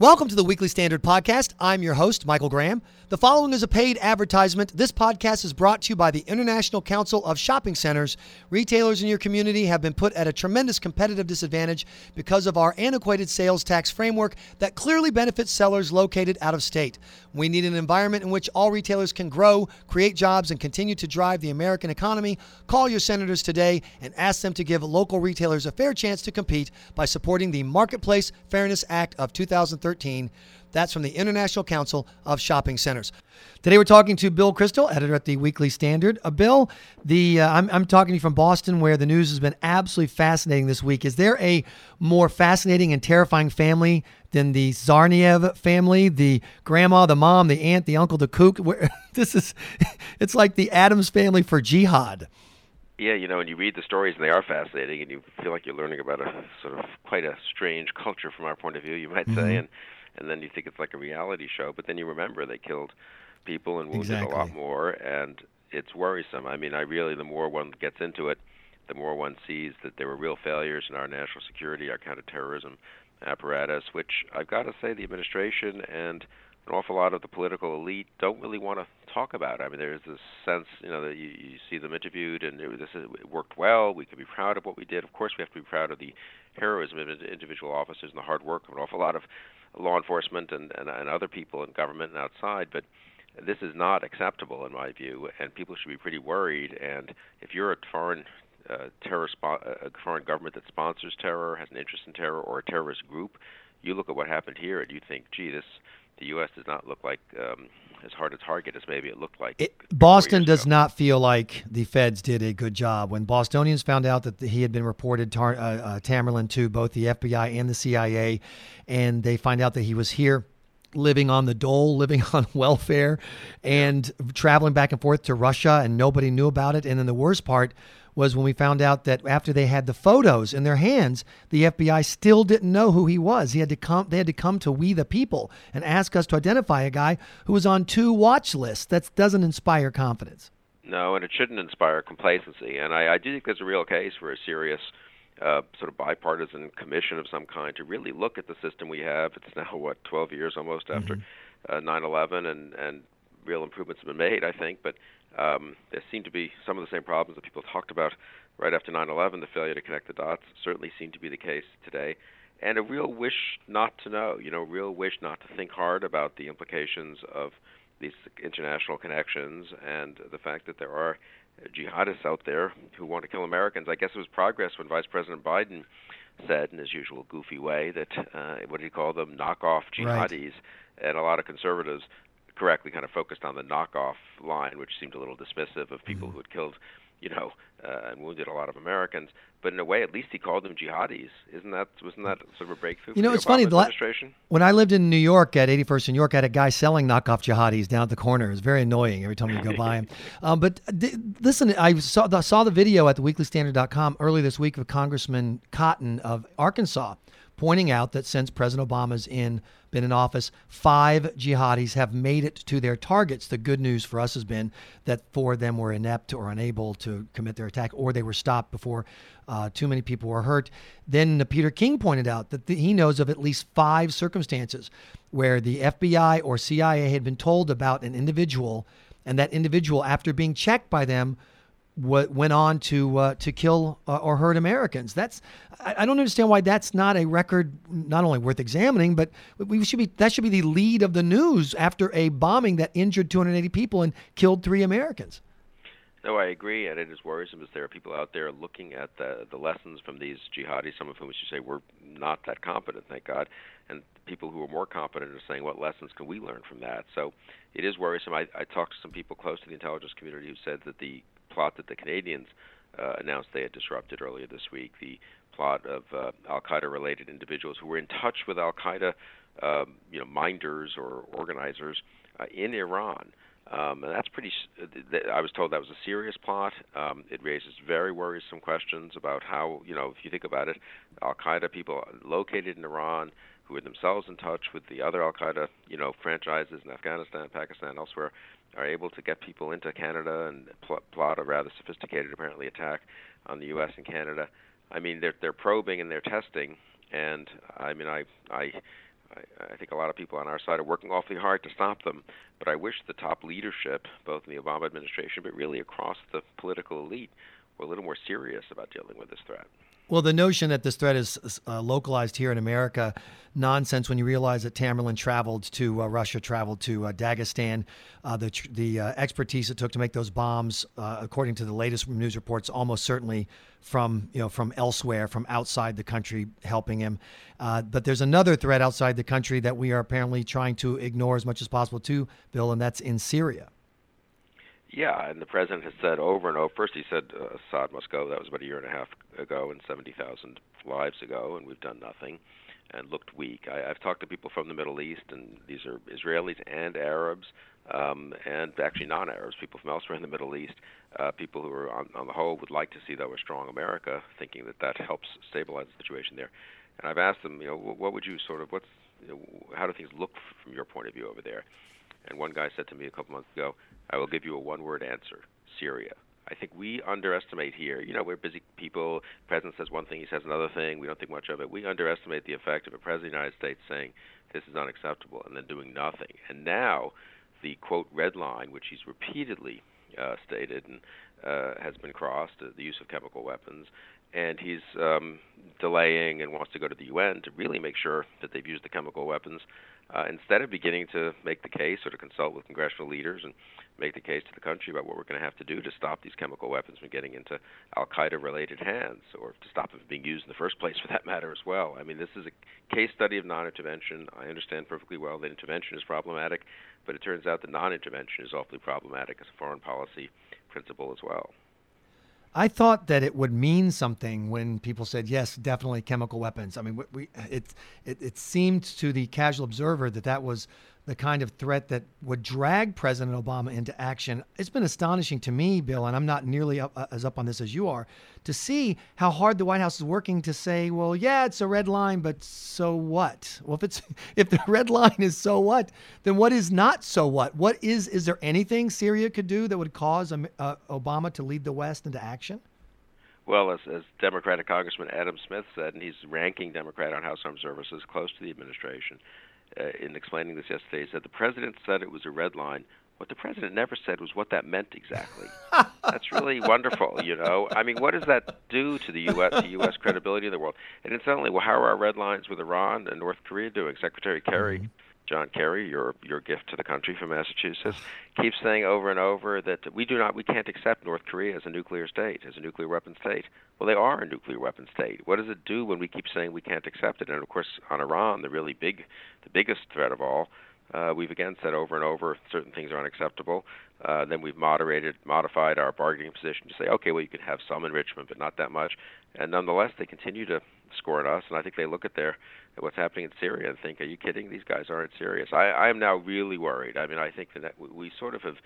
Welcome to the Weekly Standard Podcast. I'm your host, Michael Graham. The following is a paid advertisement. This podcast is brought to you by the International Council of Shopping Centers. Retailers in your community have been put at a tremendous competitive disadvantage because of our antiquated sales tax framework that clearly benefits sellers located out of state. We need an environment in which all retailers can grow, create jobs, and continue to drive the American economy. Call your senators today and ask them to give local retailers a fair chance to compete by supporting the Marketplace Fairness Act of 2013. That's from the International Council of Shopping Centers. Today we're talking to Bill Kristol, editor at the Weekly Standard. Uh, Bill, the uh, I'm, I'm talking to you from Boston, where the news has been absolutely fascinating this week. Is there a more fascinating and terrifying family than the Tsarnaev family? The grandma, the mom, the aunt, the uncle, the kook. Where, this is, it's like the Addams family for jihad. Yeah, you know, and you read the stories, and they are fascinating, and you feel like you're learning about a sort of quite a strange culture from our point of view, you might Mm-hmm. say, and and then you think it's like a reality show, but then you remember they killed people and wounded Exactly. a lot more, and it's worrisome. I mean, I really, the more one gets into it, the more one sees that there were real failures in our national security, our counterterrorism apparatus, which I've got to say, the administration and an awful lot of the political elite don't really want to talk about. I mean, there's this sense, you know, that you, you see them interviewed, and it, this is, it worked well. We can be proud of what we did. Of course, we have to be proud of the heroism of individual officers and the hard work of an awful lot of law enforcement and, and, and other people in government and outside. But this is not acceptable in my view, and people should be pretty worried. And if you're a foreign uh, terror a foreign government that sponsors terror, has an interest in terror, or a terrorist group, you look at what happened here and you think, gee, this the U.S. does not look like um, as hard a target as maybe it looked like. It, Boston does ago. not feel like the feds did a good job. When Bostonians found out that he had been reported tar- uh, uh, Tamerlan to both the FBI and the CIA, and they find out that he was here living on the dole, living on welfare, and traveling back and forth to Russia, and nobody knew about it. And then the worst part was when we found out that after they had the photos in their hands, the FBI still didn't know who he was. He had to come. They had to come to We the People and ask us to identify a guy who was on two watch lists. That doesn't inspire confidence. No, and it shouldn't inspire complacency. And I, I do think there's a real case for a serious uh, sort of bipartisan commission of some kind to really look at the system we have. It's now what 12 years almost after uh, 9/11, and and real improvements have been made, I think. But um, there seem to be some of the same problems that people talked about right after 9/11. The failure to connect the dots certainly seem to be the case today, and a real wish not to know. You know, a real wish not to think hard about the implications of these international connections and the fact that there are jihadists out there who want to kill Americans. I guess it was progress when Vice President Biden said, in his usual goofy way, that uh, what did he call them, knockoff Right. jihadis, and a lot of conservatives correctly kind of focused on the knockoff line, which seemed a little dismissive of people who had killed, you know, uh, and wounded a lot of Americans. But in a way, at least he called them jihadis. Isn't that wasn't that sort of a breakthrough? You for know, the it's funny, Obama the la- administration? When I lived in New York at 81st in York, I had a guy selling knockoff jihadis down at the corner. It was very annoying every time you go by him. Um, but th- listen, I saw the, saw the video at theweeklystandard.com earlier this week of Congressman Cotton of Arkansas pointing out that since President Obama's in been in office, five jihadis have made it to their targets. The good news for us has been that four of them were inept or unable to commit their attack, or they were stopped before uh, too many people were hurt. Then Peter King pointed out that the, he knows of at least five circumstances where the FBI or CIA had been told about an individual, and that individual, after being checked by them, w- went on to uh, to kill uh, or hurt Americans. That's I, I don't understand why that's not a record not only worth examining, but we should be that should be the lead of the news after a bombing that injured 280 people and killed three Americans. No, I agree, and it is worrisome as there are people out there looking at the the lessons from these jihadis, some of whom, as you say, were not that competent, thank God, and people who are more competent are saying, what lessons can we learn from that? So it is worrisome. I, I talked to some people close to the intelligence community who said that the plot that the Canadians uh, announced they had disrupted earlier this week, the plot of uh, Al Qaeda related individuals who were in touch with Al Qaeda, um, you know, minders or organizers uh, in Iran. Um, and that's pretty. I was told that was a serious plot. Um, it raises very worrisome questions about how, you know, if you think about it, Al Qaeda people located in Iran who are themselves in touch with the other Al Qaeda, you know, franchises in Afghanistan, Pakistan, elsewhere, are able to get people into Canada and pl- plot a rather sophisticated, apparently, attack on the U.S. and Canada. I mean, they're they're probing and they're testing, and I mean, I I I, think a lot of people on our side are working awfully hard to stop them. But I wish the top leadership, both in the Obama administration, but really across the political elite, were a little more serious about dealing with this threat. Well, the notion that this threat is uh, localized here in America, nonsense when you realize that Tamerlan traveled to uh, Russia, traveled to uh, Dagestan. Uh, the the uh, expertise it took to make those bombs, uh, according to the latest news reports, almost certainly from you know from elsewhere, from outside the country, helping him. but there's another threat outside the country that we are apparently trying to ignore as much as possible too, Bill, and that's in Syria. Yeah, and the president has said over and over. First, he said uh, Assad must go. That was about a year and a half ago, and 70,000 lives ago, and we've done nothing, and looked weak. I, I've talked to people from the Middle East, and these are Israelis and Arabs, um, and actually non-Arabs, people from elsewhere in the Middle East, uh, people who are on, on the whole would like to see though a strong America, thinking that that helps stabilize the situation there. And I've asked them, you know, what would you sort of, what's, you know, how do things look from your point of view over there? And one guy said to me a couple months ago, I will give you a one word answer Syria. I think we underestimate here. You know, we're busy people. The president says one thing, he says another thing. We don't think much of it. We underestimate the effect of a president of the United States saying this is unacceptable and then doing nothing. And now, the quote red line, which he's repeatedly uh, stated and uh, has been crossed, uh, the use of chemical weapons, and he's um, delaying and wants to go to the UN to really make sure that they've used the chemical weapons uh, instead of beginning to make the case or to consult with congressional leaders and make the case to the country about what we're going to have to do to stop these chemical weapons from getting into Al Qaeda related hands or to stop them being used in the first place for that matter as well. I mean, this is a case study of non intervention. I understand perfectly well that intervention is problematic, but it turns out that non intervention is awfully problematic as a foreign policy principle as well. I thought that it would mean something when people said yes, definitely chemical weapons. I mean, we, it, it it seemed to the casual observer that that was the kind of threat that would drag President Obama into action. It's been astonishing to me, Bill, and I'm not nearly up, uh, as up on this as you are, to see how hard the White House is working to say, well, yeah, it's a red line, but so what? Well, if it's if the red line is so what, then what is not so what? What is is there anything Syria could do that would cause uh, Obama to lead the West into action? Well, as, as Democratic Congressman Adam Smith said, and he's ranking Democrat on House Armed Services, close to the administration, uh, in explaining this yesterday, he said the president said it was a red line. What the president never said was what that meant exactly. That's really wonderful, you know. I mean, what does that do to the U.S. the U.S. credibility in the world? And incidentally, well, how are our red lines with Iran and North Korea doing? Secretary Kerry. Mm-hmm John Kerry, your your gift to the country from Massachusetts, keeps saying over and over that we do not, we can't accept North Korea as a nuclear state, as a nuclear weapon state. Well, they are a nuclear weapon state. What does it do when we keep saying we can't accept it? And of course, on Iran, the really big, the biggest threat of all, uh, we've again said over and over certain things are unacceptable. Uh, then we've moderated, modified our bargaining position to say, okay, well, you can have some enrichment, but not that much. And nonetheless, they continue to score at us, and I think they look at their at what's happening in Syria and think, are you kidding? These guys aren't serious. I, I am now really worried. I mean, I think that we sort of have.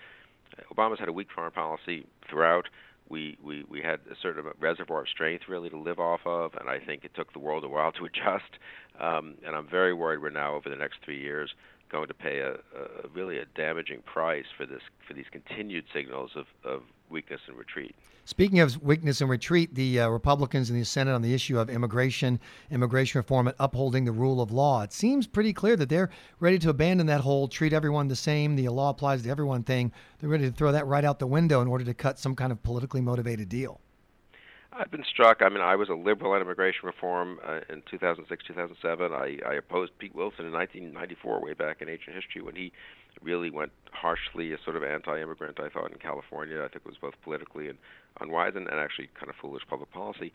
Obama's had a weak foreign policy throughout. We, we we had a certain reservoir of strength really to live off of, and I think it took the world a while to adjust. Um, and I'm very worried we're now over the next three years going to pay a, a really a damaging price for this for these continued signals of, of weakness and retreat. Speaking of weakness and retreat, the uh, Republicans in the Senate on the issue of immigration, immigration reform, and upholding the rule of law. It seems pretty clear that they're ready to abandon that whole treat everyone the same, the law applies to everyone thing. They're ready to throw that right out the window in order to cut some kind of politically motivated deal. I've been struck. I mean, I was a liberal on immigration reform uh, in 2006, 2007. I, I opposed Pete Wilson in 1994, way back in ancient history, when he really went harshly a sort of anti-immigrant. I thought in California, I think it was both politically and unwise and, and actually kind of foolish public policy.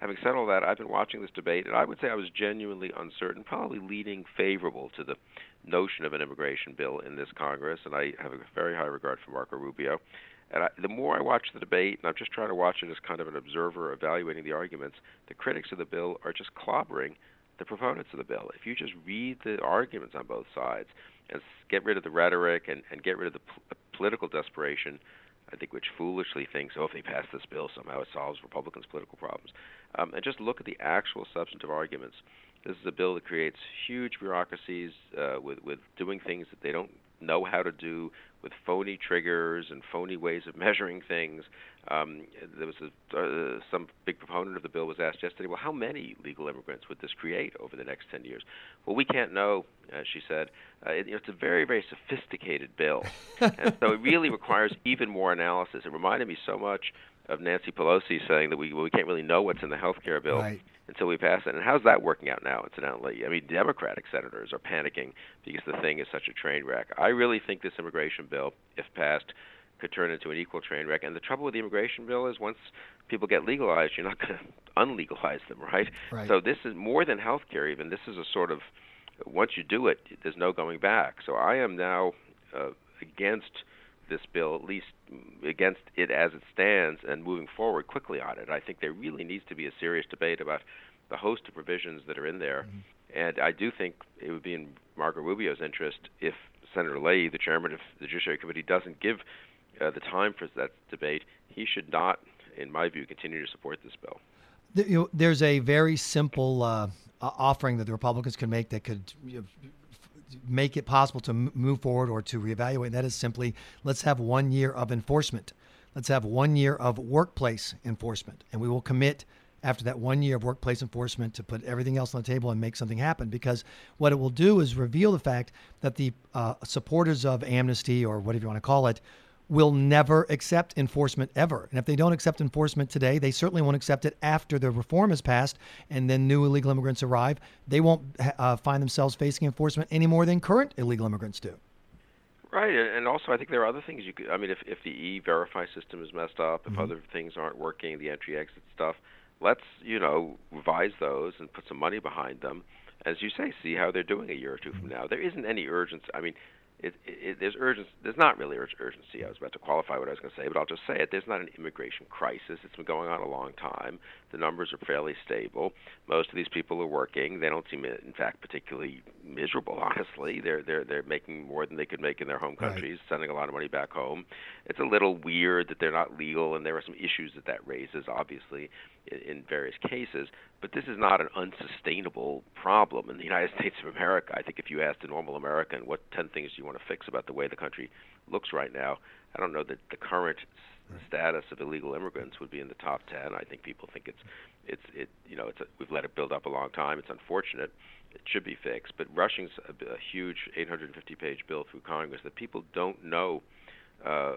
Having said all that, I've been watching this debate, and I would say I was genuinely uncertain, probably leaning favorable to the notion of an immigration bill in this Congress, and I have a very high regard for Marco Rubio. And I, the more I watch the debate, and I'm just trying to watch it as kind of an observer evaluating the arguments, the critics of the bill are just clobbering the proponents of the bill. If you just read the arguments on both sides and get rid of the rhetoric and, and get rid of the p- political desperation, I think which foolishly thinks, oh, if they pass this bill, somehow it solves Republicans' political problems, um, and just look at the actual substantive arguments. This is a bill that creates huge bureaucracies uh, with with doing things that they don't know how to do with phony triggers and phony ways of measuring things. Um, there was a, uh, some big proponent of the bill was asked yesterday, well, how many legal immigrants would this create over the next 10 years? Well, we can't know, uh, she said. Uh, it, it's a very, very sophisticated bill, and so it really requires even more analysis. It reminded me so much of Nancy Pelosi saying that we well, we can't really know what's in the health care bill Right. Until we pass it. And how's that working out now, incidentally? I mean, Democratic senators are panicking because the thing is such a train wreck. I really think this immigration bill, if passed, could turn into an equal train wreck. And the trouble with the immigration bill is once people get legalized, you're not going to unlegalize them, right? Right. So this is more than health care, even. This is a sort of once you do it, there's no going back. So I am now uh, against this bill, at least against it as it stands, and moving forward quickly on it. I think there really needs to be a serious debate about the host of provisions that are in there. And I do think it would be in Marco Rubio's interest if Senator Leahy, the chairman of the Judiciary Committee, doesn't give uh, the time for that debate. He should not, in my view, continue to support this bill. Th- you know, there's a very simple uh, offering that the Republicans can make that could you know, make it possible to move forward or to reevaluate. And that is simply let's have one year of enforcement. Let's have one year of workplace enforcement, and we will commit after that one year of workplace enforcement to put everything else on the table and make something happen. Because what it will do is reveal the fact that the uh, supporters of amnesty or whatever you want to call it will never accept enforcement ever. And if they don't accept enforcement today, they certainly won't accept it after the reform is passed and then new illegal immigrants arrive. They won't uh, find themselves facing enforcement any more than current illegal immigrants do. Right, and and also I think there are other things you could. I mean, if if the e-verify system is messed up, if other things aren't working, the entry-exit stuff, let's you know revise those and put some money behind them. As you say, see how they're doing a year or two from now. There isn't any urgency. I mean, it, it, there's urgency. There's not really urgency. I was about to qualify what I was going to say, but I'll just say it. There's not an immigration crisis. It's been going on a long time. The numbers are fairly stable. Most of these people are working. They don't seem, in fact, particularly miserable. Honestly, they're they're they're making more than they could make in their home Right. countries, sending a lot of money back home. It's a little weird that they're not legal, and there are some issues that that raises, obviously, in, in various cases. But this is not an unsustainable problem in the United States of America. I think if you asked a normal American what 10 things do you want to fix about the way the country looks right now, I don't know that the current status of illegal immigrants would be in the top 10. I think people think it's it's it you know it's a, we've let it build up a long time. It's unfortunate. It should be fixed, but rushing a, a huge 850-page bill through Congress that people don't know uh,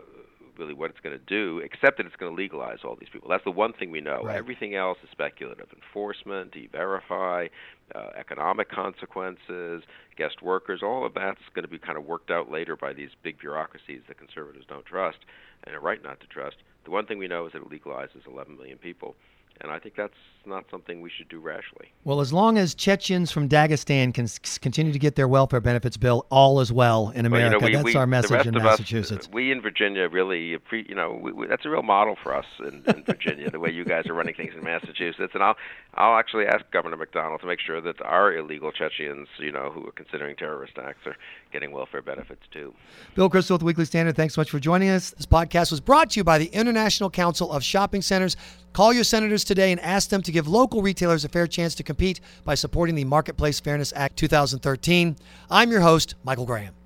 really what it's going to do, except that it's going to legalize all these people. That's the one thing we know. Right. Everything else is speculative. Enforcement, e-verify, uh, economic consequences, guest workers, all of that's going to be kind of worked out later by these big bureaucracies that conservatives don't trust and are right not to trust. The one thing we know is that it legalizes 11 million people, and I think that's not something we should do rashly. Well, as long as Chechens from Dagestan can continue to get their welfare benefits bill, all is well in Well, you America. know, we, That's we, our message in Massachusetts. Us, we in Virginia really, you know, we, we, that's a real model for us in, in Virginia. the way you guys are running things in Massachusetts, and I'll, I'll actually ask Governor McDonnell to make sure that our illegal Chechens, you know, who are considering terrorist acts, are getting welfare benefits too. Bill Kristol with the Weekly Standard, thanks so much for joining us. This podcast was brought to you by the International Council of Shopping Centers. Call your senators today and ask them to give local retailers a fair chance to compete by supporting the Marketplace Fairness Act 2013. I'm your host, Michael Graham.